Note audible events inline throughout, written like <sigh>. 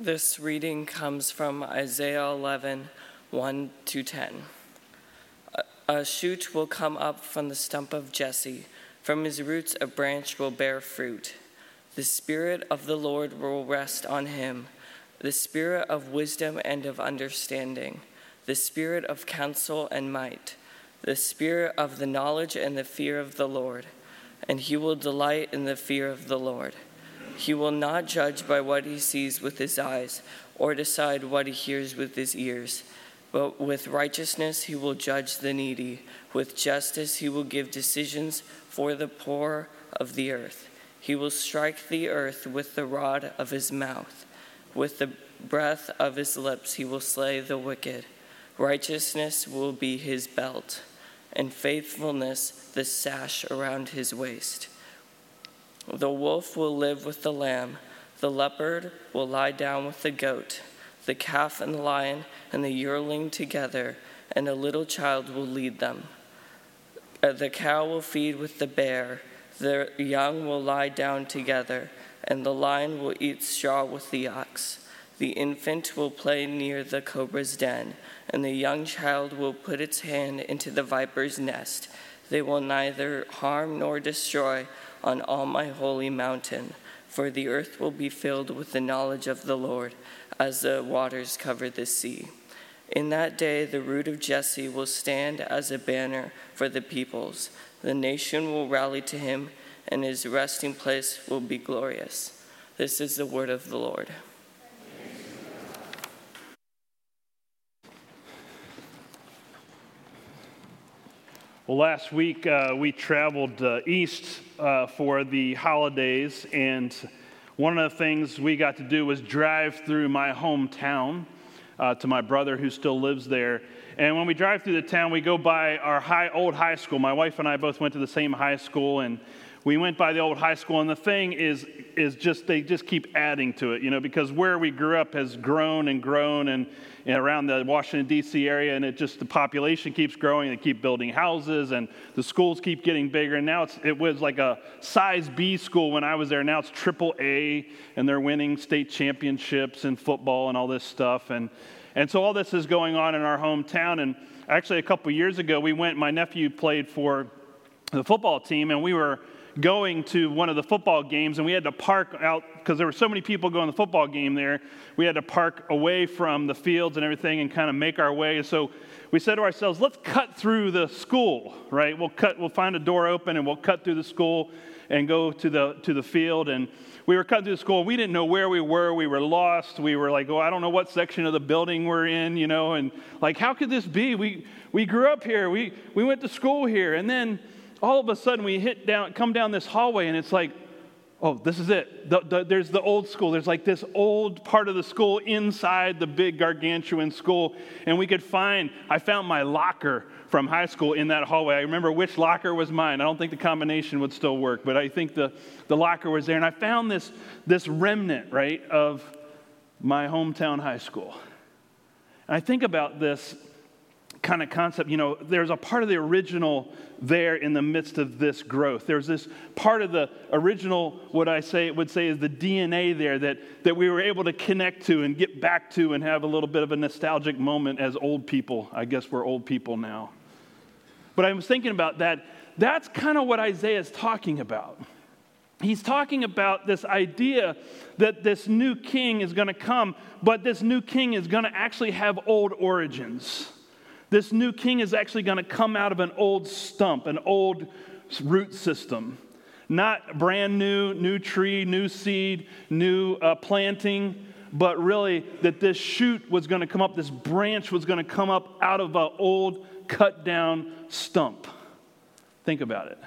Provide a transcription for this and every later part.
This reading comes from Isaiah 11, 1 to 10. A, shoot will come up from the stump of Jesse, from his roots a branch will bear fruit. The Spirit of the Lord will rest on him the Spirit of wisdom and of understanding, the Spirit of counsel and might, the Spirit of the knowledge and the fear of the Lord. And he will delight in the fear of the Lord. He will not judge by what he sees with his eyes, or decide what he hears with his ears. But with righteousness he will judge the needy. With justice he will give decisions for the poor of the earth. He will strike the earth with the rod of his mouth. With the breath of his lips he will slay the wicked. Righteousness will be his belt, and faithfulness the sash around his waist. The wolf will live with the lamb, the leopard will lie down with the goat, the calf and the lion and the yearling together, and a little child will lead them. Uh, the cow will feed with the bear, the young will lie down together, and the lion will eat straw with the ox. The infant will play near the cobra's den, and the young child will put its hand into the viper's nest. They will neither harm nor destroy on all my holy mountain, for the earth will be filled with the knowledge of the Lord as the waters cover the sea. In that day, the root of Jesse will stand as a banner for the peoples. The nation will rally to him, and his resting place will be glorious. This is the word of the Lord. Well, last week uh, we traveled uh, east uh, for the holidays, and one of the things we got to do was drive through my hometown uh, to my brother who still lives there. And when we drive through the town, we go by our high, old high school. My wife and I both went to the same high school, and we went by the old high school. And the thing is, is just they just keep adding to it, you know, because where we grew up has grown and grown, and around the Washington, D.C. area, and it just the population keeps growing. They keep building houses, and the schools keep getting bigger. And now it's, it was like a size B school when I was there. Now it's triple A, and they're winning state championships in football and all this stuff. And, and so all this is going on in our hometown. And actually, a couple years ago, we went, my nephew played for the football team, and we were going to one of the football games and we had to park out because there were so many people going to the football game there. We had to park away from the fields and everything and kind of make our way. So we said to ourselves, let's cut through the school, right? We'll cut, we'll find a door open and we'll cut through the school and go to the to the field. And we were cutting through the school. We didn't know where we were. We were lost. We were like, oh, I don't know what section of the building we're in, you know, and like, how could this be? We we grew up here. We we went to school here. And then all of a sudden we hit down, come down this hallway, and it's like, oh, this is it. The, the, there's the old school. There's like this old part of the school inside the big gargantuan school. And we could find, I found my locker from high school in that hallway. I remember which locker was mine. I don't think the combination would still work, but I think the, the locker was there. And I found this, this remnant, right, of my hometown high school. And I think about this kind of concept. You know, there's a part of the original there in the midst of this growth. There's this part of the original, what I say would say is the DNA there that, that we were able to connect to and get back to and have a little bit of a nostalgic moment as old people. I guess we're old people now. But I was thinking about that. That's kind of what Isaiah is talking about. He's talking about this idea that this new king is going to come, but this new king is going to actually have old origins. This new king is actually going to come out of an old stump, an old root system. Not brand new, new tree, new seed, new uh, planting, but really that this shoot was going to come up, this branch was going to come up out of an old cut down stump. Think about it.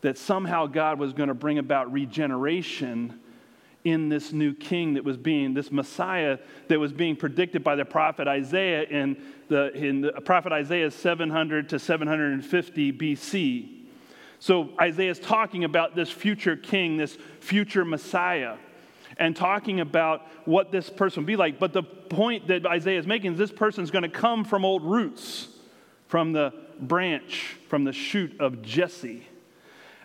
That somehow God was going to bring about regeneration in this new king that was being, this Messiah that was being predicted by the prophet Isaiah in the, in the prophet Isaiah 700 to 750 BC. So Isaiah is talking about this future king, this future Messiah, and talking about what this person will be like. But the point that Isaiah is making is this person is going to come from old roots, from the branch, from the shoot of Jesse.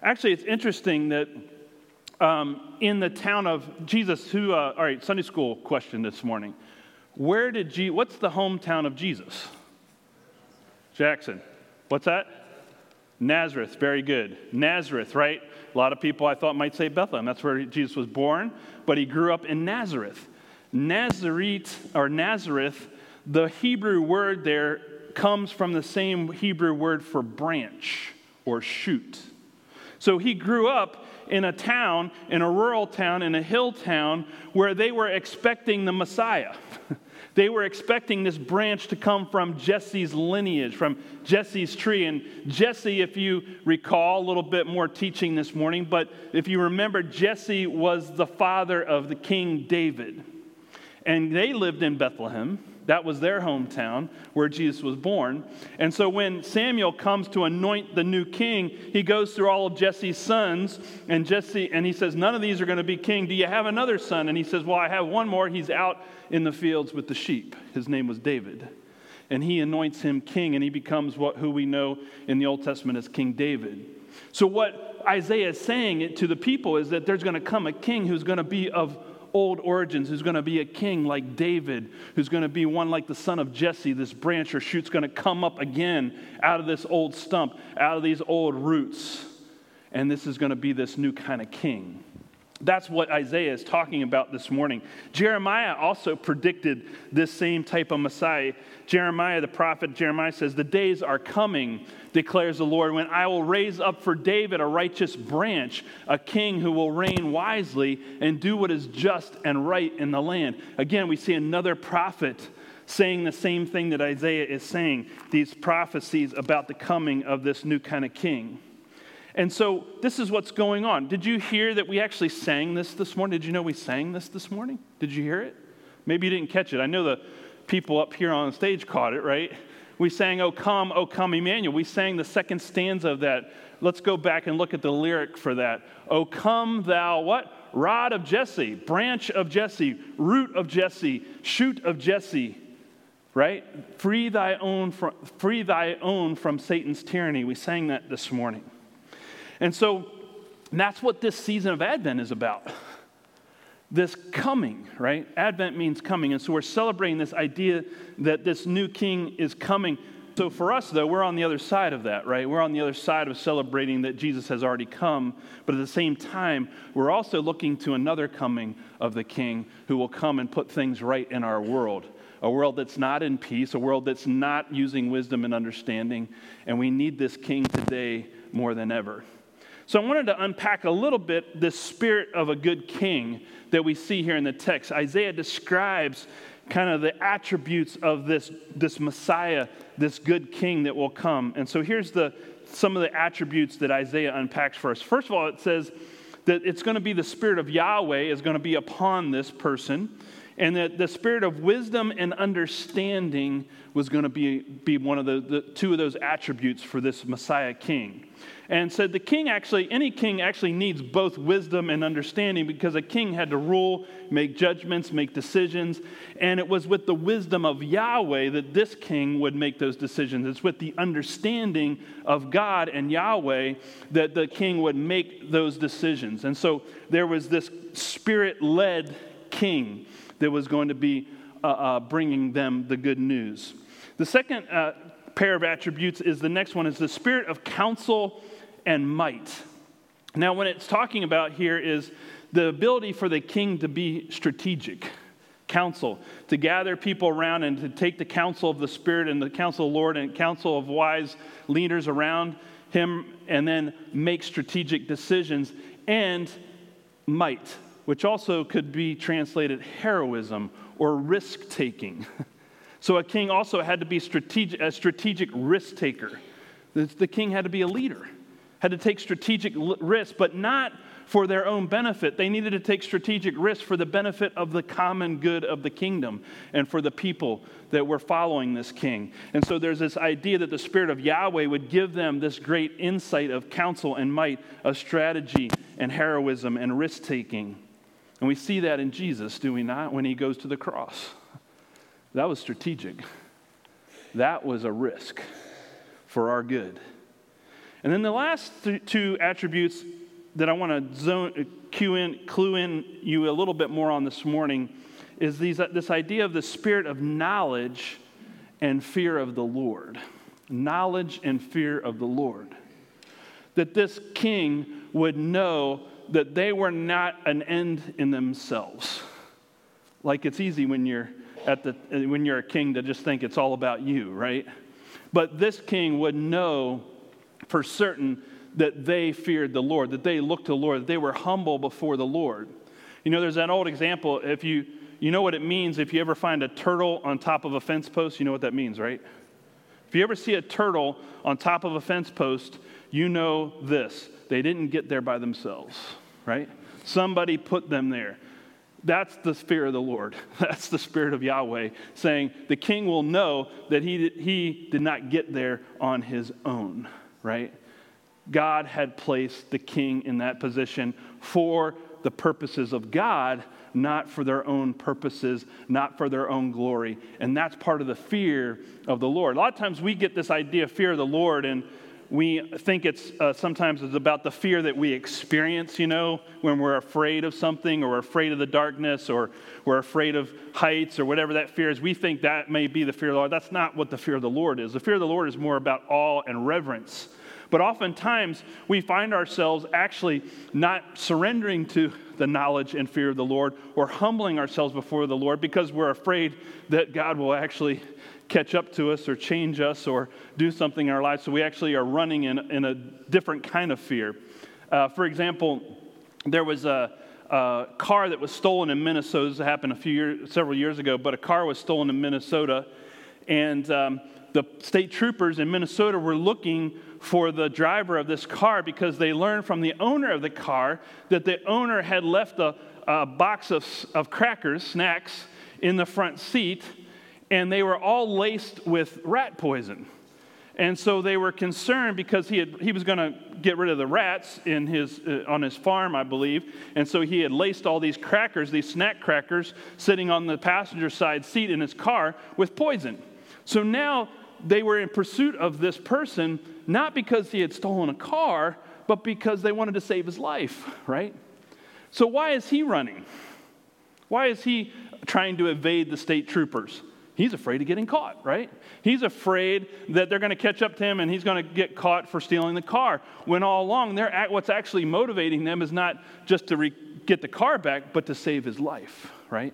Actually, it's interesting that um, in the town of Jesus, who, uh, all right, Sunday school question this morning. Where did Jesus, what's the hometown of Jesus? Jackson. What's that? Nazareth. Very good. Nazareth, right? A lot of people I thought might say Bethlehem. That's where Jesus was born, but he grew up in Nazareth. Nazareth, or Nazareth, the Hebrew word there comes from the same Hebrew word for branch or shoot. So he grew up in a town, in a rural town, in a hill town, where they were expecting the Messiah. <laughs> they were expecting this branch to come from Jesse's lineage, from Jesse's tree. And Jesse, if you recall, a little bit more teaching this morning, but if you remember, Jesse was the father of the King David. And they lived in Bethlehem. That was their hometown where Jesus was born. And so when Samuel comes to anoint the new king, he goes through all of Jesse's sons, and Jesse and he says, "None of these are going to be king. Do you have another son?" And he says, "Well, I have one more. He's out in the fields with the sheep. His name was David." And he anoints him king, and he becomes what who we know in the Old Testament as King David. So what Isaiah is saying to the people is that there's going to come a king who's going to be of old origins, who's going to be a king like David, who's going to be one like the son of Jesse. This branch or shoot's going to come up again out of this old stump, out of these old roots. And this is going to be this new kind of king. That's what Isaiah is talking about this morning. Jeremiah also predicted this same type of Messiah. Jeremiah, the prophet Jeremiah says, The days are coming, declares the Lord, when I will raise up for David a righteous branch, a king who will reign wisely and do what is just and right in the land. Again, we see another prophet saying the same thing that Isaiah is saying, these prophecies about the coming of this new kind of king. And so this is what's going on. Did you hear that we actually sang this this morning? Did you know we sang this this morning? Did you hear it? Maybe you didn't catch it. I know the people up here on stage caught it, right? We sang, Oh come, oh come, Emmanuel. We sang the second stanza of that. Let's go back and look at the lyric for that. Oh come, thou what? Rod of Jesse, branch of Jesse, root of Jesse, shoot of Jesse, right? Free thy own from, free thy own from Satan's tyranny. We sang that this morning. And so that's what this season of Advent is about. This coming, right? Advent means coming. And so we're celebrating this idea that this new king is coming. So for us, though, we're on the other side of that, right? We're on the other side of celebrating that Jesus has already come. But at the same time, we're also looking to another coming of the king who will come and put things right in our world a world that's not in peace, a world that's not using wisdom and understanding. And we need this king today more than ever. So I wanted to unpack a little bit this spirit of a good king that we see here in the text. Isaiah describes kind of the attributes of this, this Messiah, this good king that will come. And so here's the, some of the attributes that Isaiah unpacks for us. First of all, it says that it's going to be the spirit of Yahweh is going to be upon this person, and that the spirit of wisdom and understanding was going to be, be one of the, the two of those attributes for this Messiah king and said the king actually, any king actually needs both wisdom and understanding because a king had to rule, make judgments, make decisions. And it was with the wisdom of Yahweh that this king would make those decisions. It's with the understanding of God and Yahweh that the king would make those decisions. And so there was this spirit led king that was going to be uh, uh, bringing them the good news. The second uh, pair of attributes is the next one is the spirit of counsel and might. Now, what it's talking about here is the ability for the king to be strategic, counsel, to gather people around and to take the counsel of the Spirit and the counsel of the Lord and counsel of wise leaders around him and then make strategic decisions, and might, which also could be translated heroism or risk taking. <laughs> So a king also had to be strategic, a strategic risk taker. The king had to be a leader had to take strategic risks, but not for their own benefit. They needed to take strategic risks for the benefit of the common good of the kingdom and for the people that were following this king. And so there's this idea that the Spirit of Yahweh would give them this great insight of counsel and might, of strategy and heroism and risk taking. And we see that in Jesus, do we not, when he goes to the cross? That was strategic, that was a risk for our good. And then the last th- two attributes that I want to zone, uh, cue in, clue in you a little bit more on this morning is these, uh, this idea of the spirit of knowledge and fear of the Lord. Knowledge and fear of the Lord. That this king would know that they were not an end in themselves. Like it's easy when you're at the when you're a king to just think it's all about you, right? But this king would know for certain that they feared the Lord, that they looked to the Lord, that they were humble before the Lord. You know, there's that old example. If you you know what it means if you ever find a turtle on top of a fence post, you know what that means, right? If you ever see a turtle on top of a fence post, you know this. They didn't get there by themselves, right? Somebody put them there. That's the fear of the Lord. <laughs> That's the spirit of Yahweh saying the king will know that he, he did not get there on his own, right? God had placed the king in that position for the purposes of God, not for their own purposes, not for their own glory. And that's part of the fear of the Lord. A lot of times we get this idea of fear of the Lord and we think it's uh, sometimes it's about the fear that we experience, you know, when we're afraid of something or we're afraid of the darkness or we're afraid of heights or whatever that fear is. We think that may be the fear of the Lord. That's not what the fear of the Lord is. The fear of the Lord is more about awe and reverence. But oftentimes we find ourselves actually not surrendering to the knowledge and fear of the Lord or humbling ourselves before the Lord because we're afraid that God will actually catch up to us or change us or do something in our lives. So we actually are running in, in a different kind of fear. Uh, for example, there was a, a, car that was stolen in Minnesota. This happened a few years, several years ago, but a car was stolen in Minnesota, and um, the state troopers in Minnesota were looking for the driver of this car because they learned from the owner of the car that the owner had left a, a box of, of crackers, snacks, in the front seat and they were all laced with rat poison. And so they were concerned because he, had, he was going to get rid of the rats in his, uh, on his farm, I believe. And so he had laced all these crackers, these snack crackers, sitting on the passenger side seat in his car with poison. So now they were in pursuit of this person, not because he had stolen a car, but because they wanted to save his life, right? So why is he running? Why is he trying to evade the state troopers? He's afraid of getting caught, right? He's afraid that they're going to catch up to him and he's going to get caught for stealing the car. When all along, they're what's actually motivating them is not just to re- get the car back, but to save his life, right?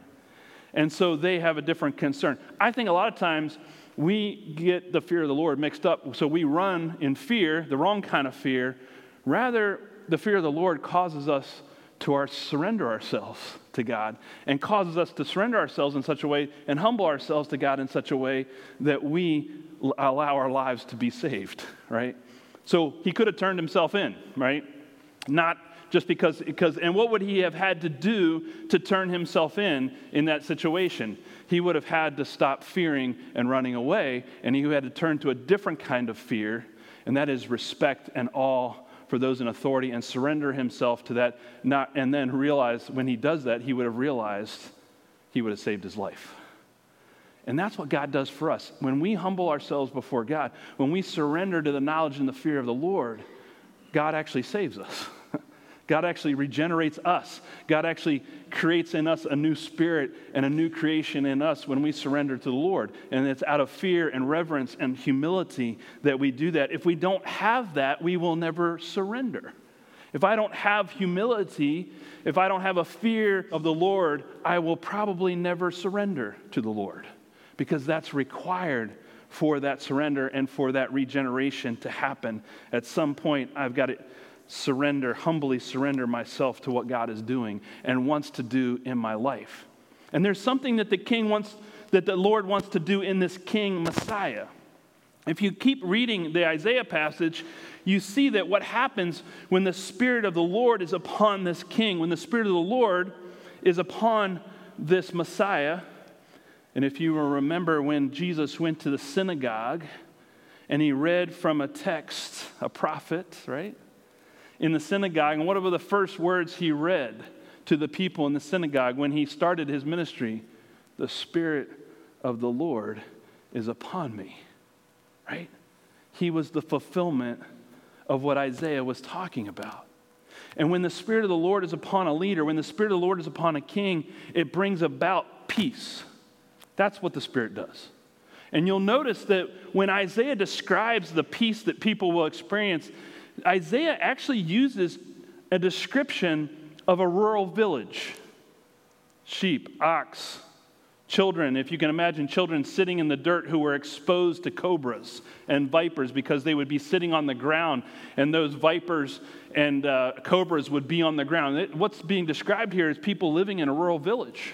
And so they have a different concern. I think a lot of times we get the fear of the Lord mixed up. So we run in fear, the wrong kind of fear. Rather, the fear of the Lord causes us to our surrender ourselves to God and causes us to surrender ourselves in such a way and humble ourselves to God in such a way that we allow our lives to be saved, right? So he could have turned himself in, right? Not just because, because, and what would he have had to do to turn himself in in that situation? He would have had to stop fearing and running away, and he had to turn to a different kind of fear, and that is respect and awe for those in authority and surrender himself to that, not, and then realize when he does that, he would have realized he would have saved his life. And that's what God does for us. When we humble ourselves before God, when we surrender to the knowledge and the fear of the Lord, God actually saves us. God actually regenerates us. God actually creates in us a new spirit and a new creation in us when we surrender to the Lord. And it's out of fear and reverence and humility that we do that. If we don't have that, we will never surrender. If I don't have humility, if I don't have a fear of the Lord, I will probably never surrender to the Lord because that's required for that surrender and for that regeneration to happen. At some point, I've got to surrender, humbly surrender myself to what God is doing and wants to do in my life. And there's something that the king wants, that the Lord wants to do in this king Messiah. If you keep reading the Isaiah passage, you see that what happens when the Spirit of the Lord is upon this king, when the Spirit of the Lord is upon this Messiah. And if you remember when Jesus went to the synagogue and he read from a text, a prophet, right? In the synagogue. And what were the first words he read to the people in the synagogue when he started his ministry? The Spirit of the Lord is upon me, right? He was the fulfillment of what Isaiah was talking about. And when the Spirit of the Lord is upon a leader, when the Spirit of the Lord is upon a king, it brings about peace. That's what the Spirit does. And you'll notice that when Isaiah describes the peace that people will experience, Isaiah actually uses a description of a rural village sheep, ox, Children, if you can imagine children sitting in the dirt who were exposed to cobras and vipers because they would be sitting on the ground and those vipers and uh, cobras would be on the ground. what's being described here is people living in a rural village,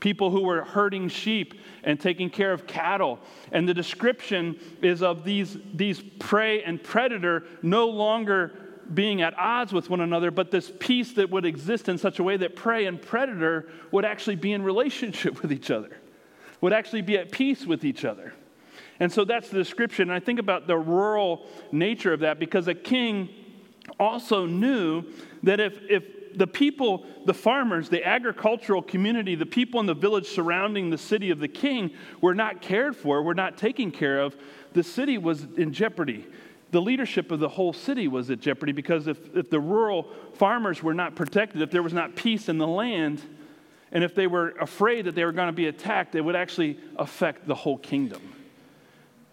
people who were herding sheep and taking care of cattle. And the description is of these, these prey and predator no longer being at odds with one another, but this peace that would exist in such a way that prey and predator would actually be in relationship <laughs> with each other, would actually be at peace with each other. And so that's the description. And I think about the rural nature of that because a king also knew that if, if the people, the farmers, the agricultural community, the people in the village surrounding the city of the king were not cared for, were not taken care of, the city was in jeopardy. The leadership of the whole city was at jeopardy because if, if the rural farmers were not protected, if there was not peace in the land, and if they were afraid that they were going to be attacked, it would actually affect the whole kingdom.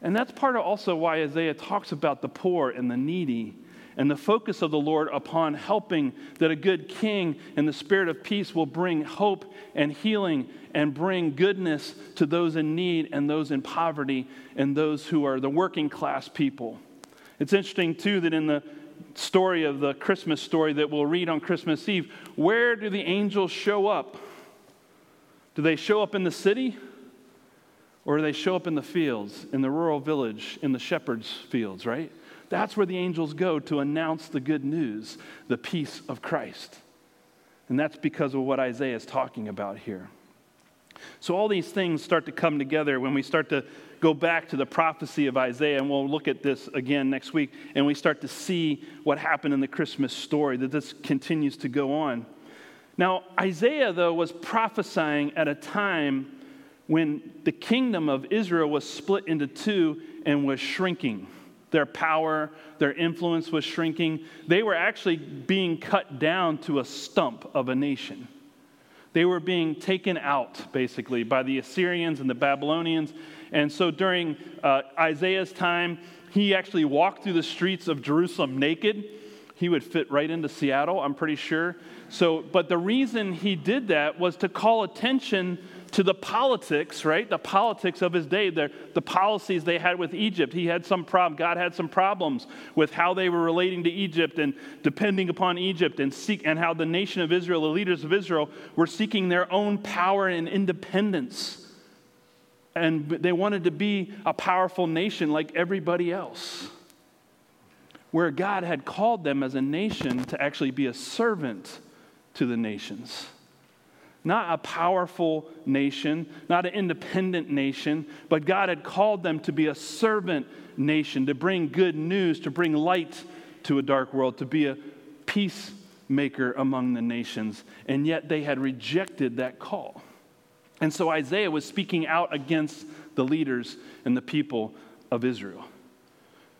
And that's part of also why Isaiah talks about the poor and the needy and the focus of the Lord upon helping that a good king and the spirit of peace will bring hope and healing and bring goodness to those in need and those in poverty and those who are the working class people. It's interesting, too, that in the story of the Christmas story that we'll read on Christmas Eve, where do the angels show up? Do they show up in the city? Or do they show up in the fields, in the rural village, in the shepherd's fields, right? That's where the angels go to announce the good news, the peace of Christ. And that's because of what Isaiah is talking about here. So, all these things start to come together when we start to go back to the prophecy of Isaiah, and we'll look at this again next week, and we start to see what happened in the Christmas story, that this continues to go on. Now, Isaiah, though, was prophesying at a time when the kingdom of Israel was split into two and was shrinking. Their power, their influence was shrinking. They were actually being cut down to a stump of a nation. They were being taken out, basically, by the Assyrians and the Babylonians. And so during uh, Isaiah's time, he actually walked through the streets of Jerusalem naked. He would fit right into Seattle, I'm pretty sure. So, but the reason he did that was to call attention to the politics, right? The politics of his day, the, the policies they had with Egypt. He had some problem, God had some problems with how they were relating to Egypt and depending upon Egypt and seek and how the nation of Israel, the leaders of Israel, were seeking their own power and independence and they wanted to be a powerful nation like everybody else. Where God had called them as a nation to actually be a servant to the nations. Not a powerful nation, not an independent nation, but God had called them to be a servant nation, to bring good news, to bring light to a dark world, to be a peacemaker among the nations. And yet they had rejected that call. And so Isaiah was speaking out against the leaders and the people of Israel,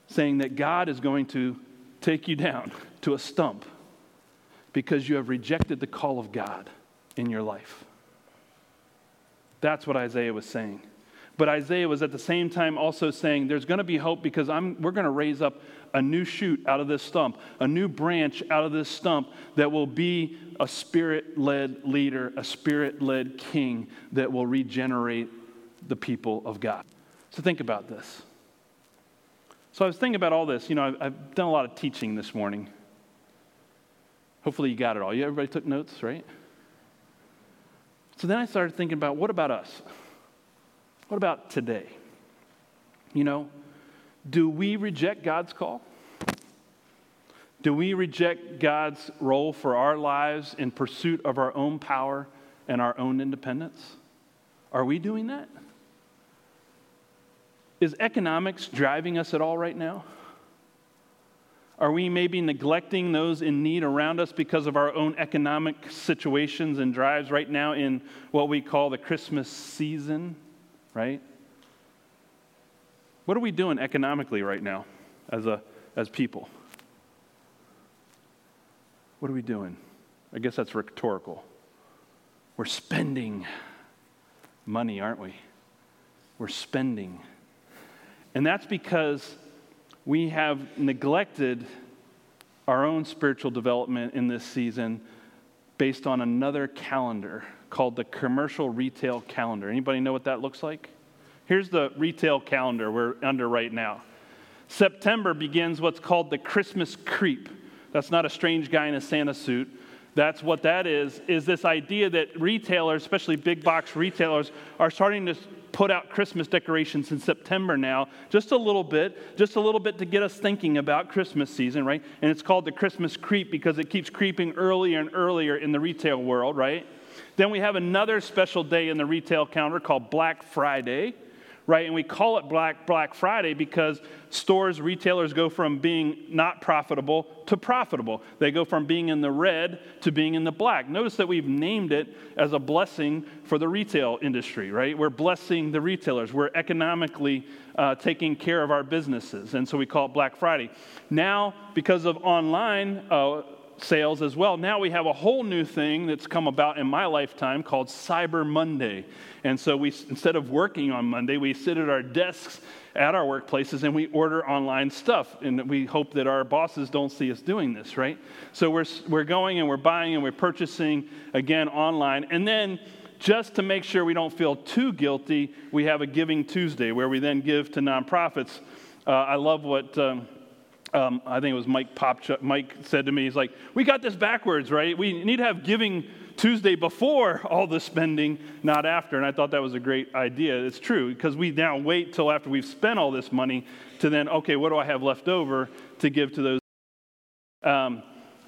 saying that God is going to take you down to a stump because you have rejected the call of God in your life. That's what Isaiah was saying. But Isaiah was at the same time also saying, There's going to be hope because I'm, we're going to raise up a new shoot out of this stump, a new branch out of this stump that will be a spirit led leader, a spirit led king that will regenerate the people of God. So think about this. So I was thinking about all this. You know, I've, I've done a lot of teaching this morning. Hopefully, you got it all. You, everybody took notes, right? So then I started thinking about what about us? What about today? You know, do we reject God's call? Do we reject God's role for our lives in pursuit of our own power and our own independence? Are we doing that? Is economics driving us at all right now? Are we maybe neglecting those in need around us because of our own economic situations and drives right now in what we call the Christmas season, right? What are we doing economically right now as, a, as people? what are we doing? I guess that's rhetorical. We're spending money, aren't we? We're spending. And that's because we have neglected our own spiritual development in this season based on another calendar called the commercial retail calendar. Anybody know what that looks like? Here's the retail calendar we're under right now. September begins what's called the Christmas creep. That's not a strange guy in a Santa suit. That's what that is, is this idea that retailers, especially big box retailers, are starting to put out Christmas decorations in September now, just a little bit, just a little bit to get us thinking about Christmas season, right? And it's called the Christmas creep because it keeps creeping earlier and earlier in the retail world, right? Then we have another special day in the retail calendar called Black Friday right? And we call it Black, Black Friday because stores, retailers go from being not profitable to profitable. They go from being in the red to being in the black. Notice that we've named it as a blessing for the retail industry, right? We're blessing the retailers. We're economically uh, taking care of our businesses. And so we call it Black Friday. Now, because of online, uh, sales as well. Now we have a whole new thing that's come about in my lifetime called Cyber Monday. And so we instead of working on Monday, we sit at our desks at our workplaces and we order online stuff. And we hope that our bosses don't see us doing this, right? So we're, we're going and we're buying and we're purchasing again online. And then just to make sure we don't feel too guilty, we have a Giving Tuesday where we then give to nonprofits. Uh, I love what. Um, um, I think it was Mike Popchuk. Mike said to me, he's like, We got this backwards, right? We need to have giving Tuesday before all the spending, not after. And I thought that was a great idea. It's true, because we now wait till after we've spent all this money to then, okay, what do I have left over to give to those? Um,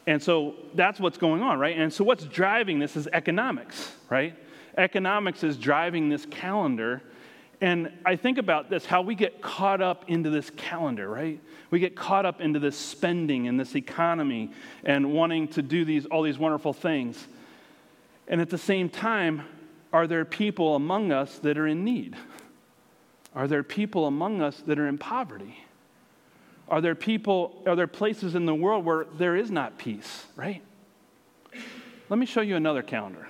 and so that's what's going on, right? And so what's driving this is economics, right? Economics is driving this calendar and I think about this how we get caught up into this calendar, right? We get caught up into this spending and this economy and wanting to do these, all these wonderful things. And at the same time, are there people among us that are in need? Are there people among us that are in poverty? Are there people, are there places in the world where there is not peace, right? Let me show you another calendar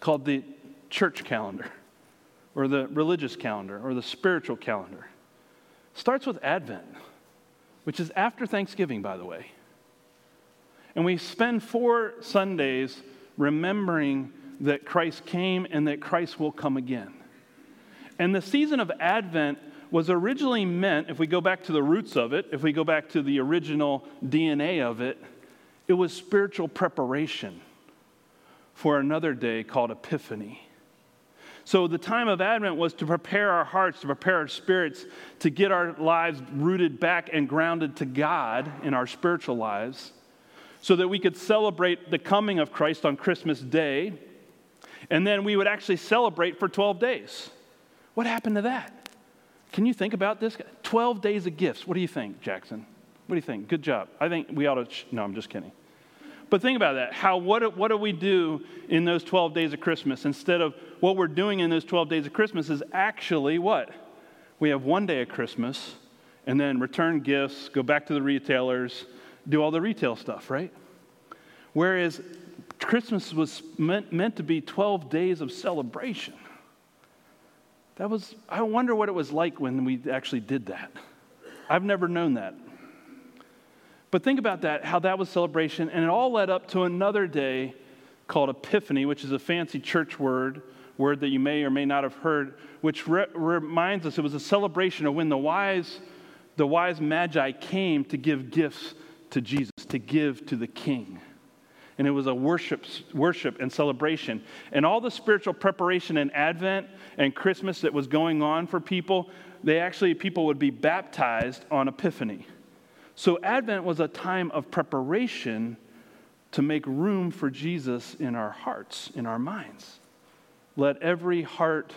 called the church calendar or the religious calendar or the spiritual calendar. Starts with Advent, which is after Thanksgiving, by the way. And we spend four Sundays remembering that Christ came and that Christ will come again. And the season of Advent was originally meant, if we go back to the roots of it, if we go back to the original DNA of it, it was spiritual preparation for another day called Epiphany. So, the time of Advent was to prepare our hearts, to prepare our spirits, to get our lives rooted back and grounded to God in our spiritual lives, so that we could celebrate the coming of Christ on Christmas Day, and then we would actually celebrate for 12 days. What happened to that? Can you think about this? 12 days of gifts. What do you think, Jackson? What do you think? Good job. I think we ought to. Sh- no, I'm just kidding. But think about that. How, what, what do we do in those 12 days of Christmas? Instead of what we're doing in those 12 days of Christmas is actually what? We have one day of Christmas and then return gifts, go back to the retailers, do all the retail stuff, right? Whereas Christmas was meant, meant to be 12 days of celebration. That was, I wonder what it was like when we actually did that. I've never known that. But think about that, how that was celebration, and it all led up to another day called Epiphany, which is a fancy church word, word that you may or may not have heard, which re- reminds us it was a celebration of when the wise, the wise magi came to give gifts to Jesus, to give to the King. And it was a worship, worship and celebration. And all the spiritual preparation and Advent and Christmas that was going on for people, they actually, people would be baptized on Epiphany. So, Advent was a time of preparation to make room for Jesus in our hearts, in our minds. Let every heart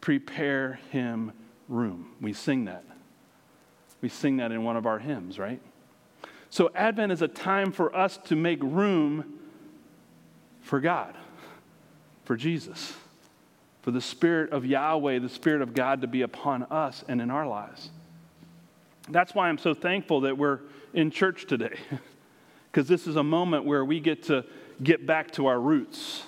prepare him room. We sing that. We sing that in one of our hymns, right? So, Advent is a time for us to make room for God, for Jesus, for the Spirit of Yahweh, the Spirit of God to be upon us and in our lives. That's why I'm so thankful that we're in church today. <laughs> because this is a moment where we get to get back to our roots.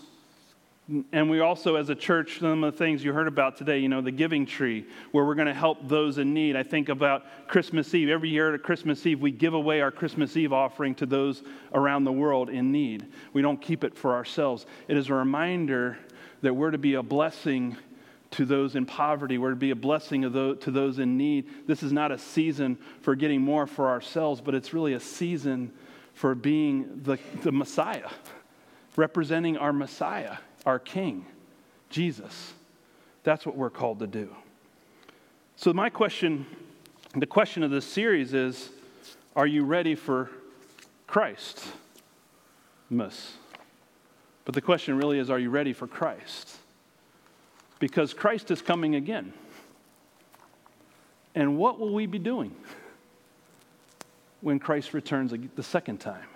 And we also, as a church, some of the things you heard about today, you know, the giving tree, where we're going to help those in need. I think about Christmas Eve. Every year at Christmas Eve, we give away our Christmas Eve offering to those around the world in need. We don't keep it for ourselves. It is a reminder that we're to be a blessing to those in poverty. We're to be a blessing to those in need. This is not a season for getting more for ourselves, but it's really a season for being the, the Messiah, representing our Messiah, our King, Jesus. That's what we're called to do. So, my question, the question of this series is Are you ready for Christ? Miss. But the question really is Are you ready for Christ? Because Christ is coming again. And what will we be doing? when Christ returns the second time?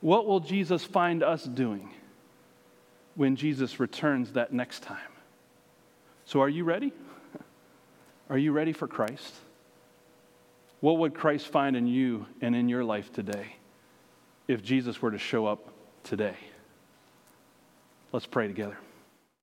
What will Jesus find us doing when Jesus returns that next time? So, are you ready? <laughs> Are you ready for Christ? What would Christ find in you and in your life today if Jesus were to show up today? Let's pray together.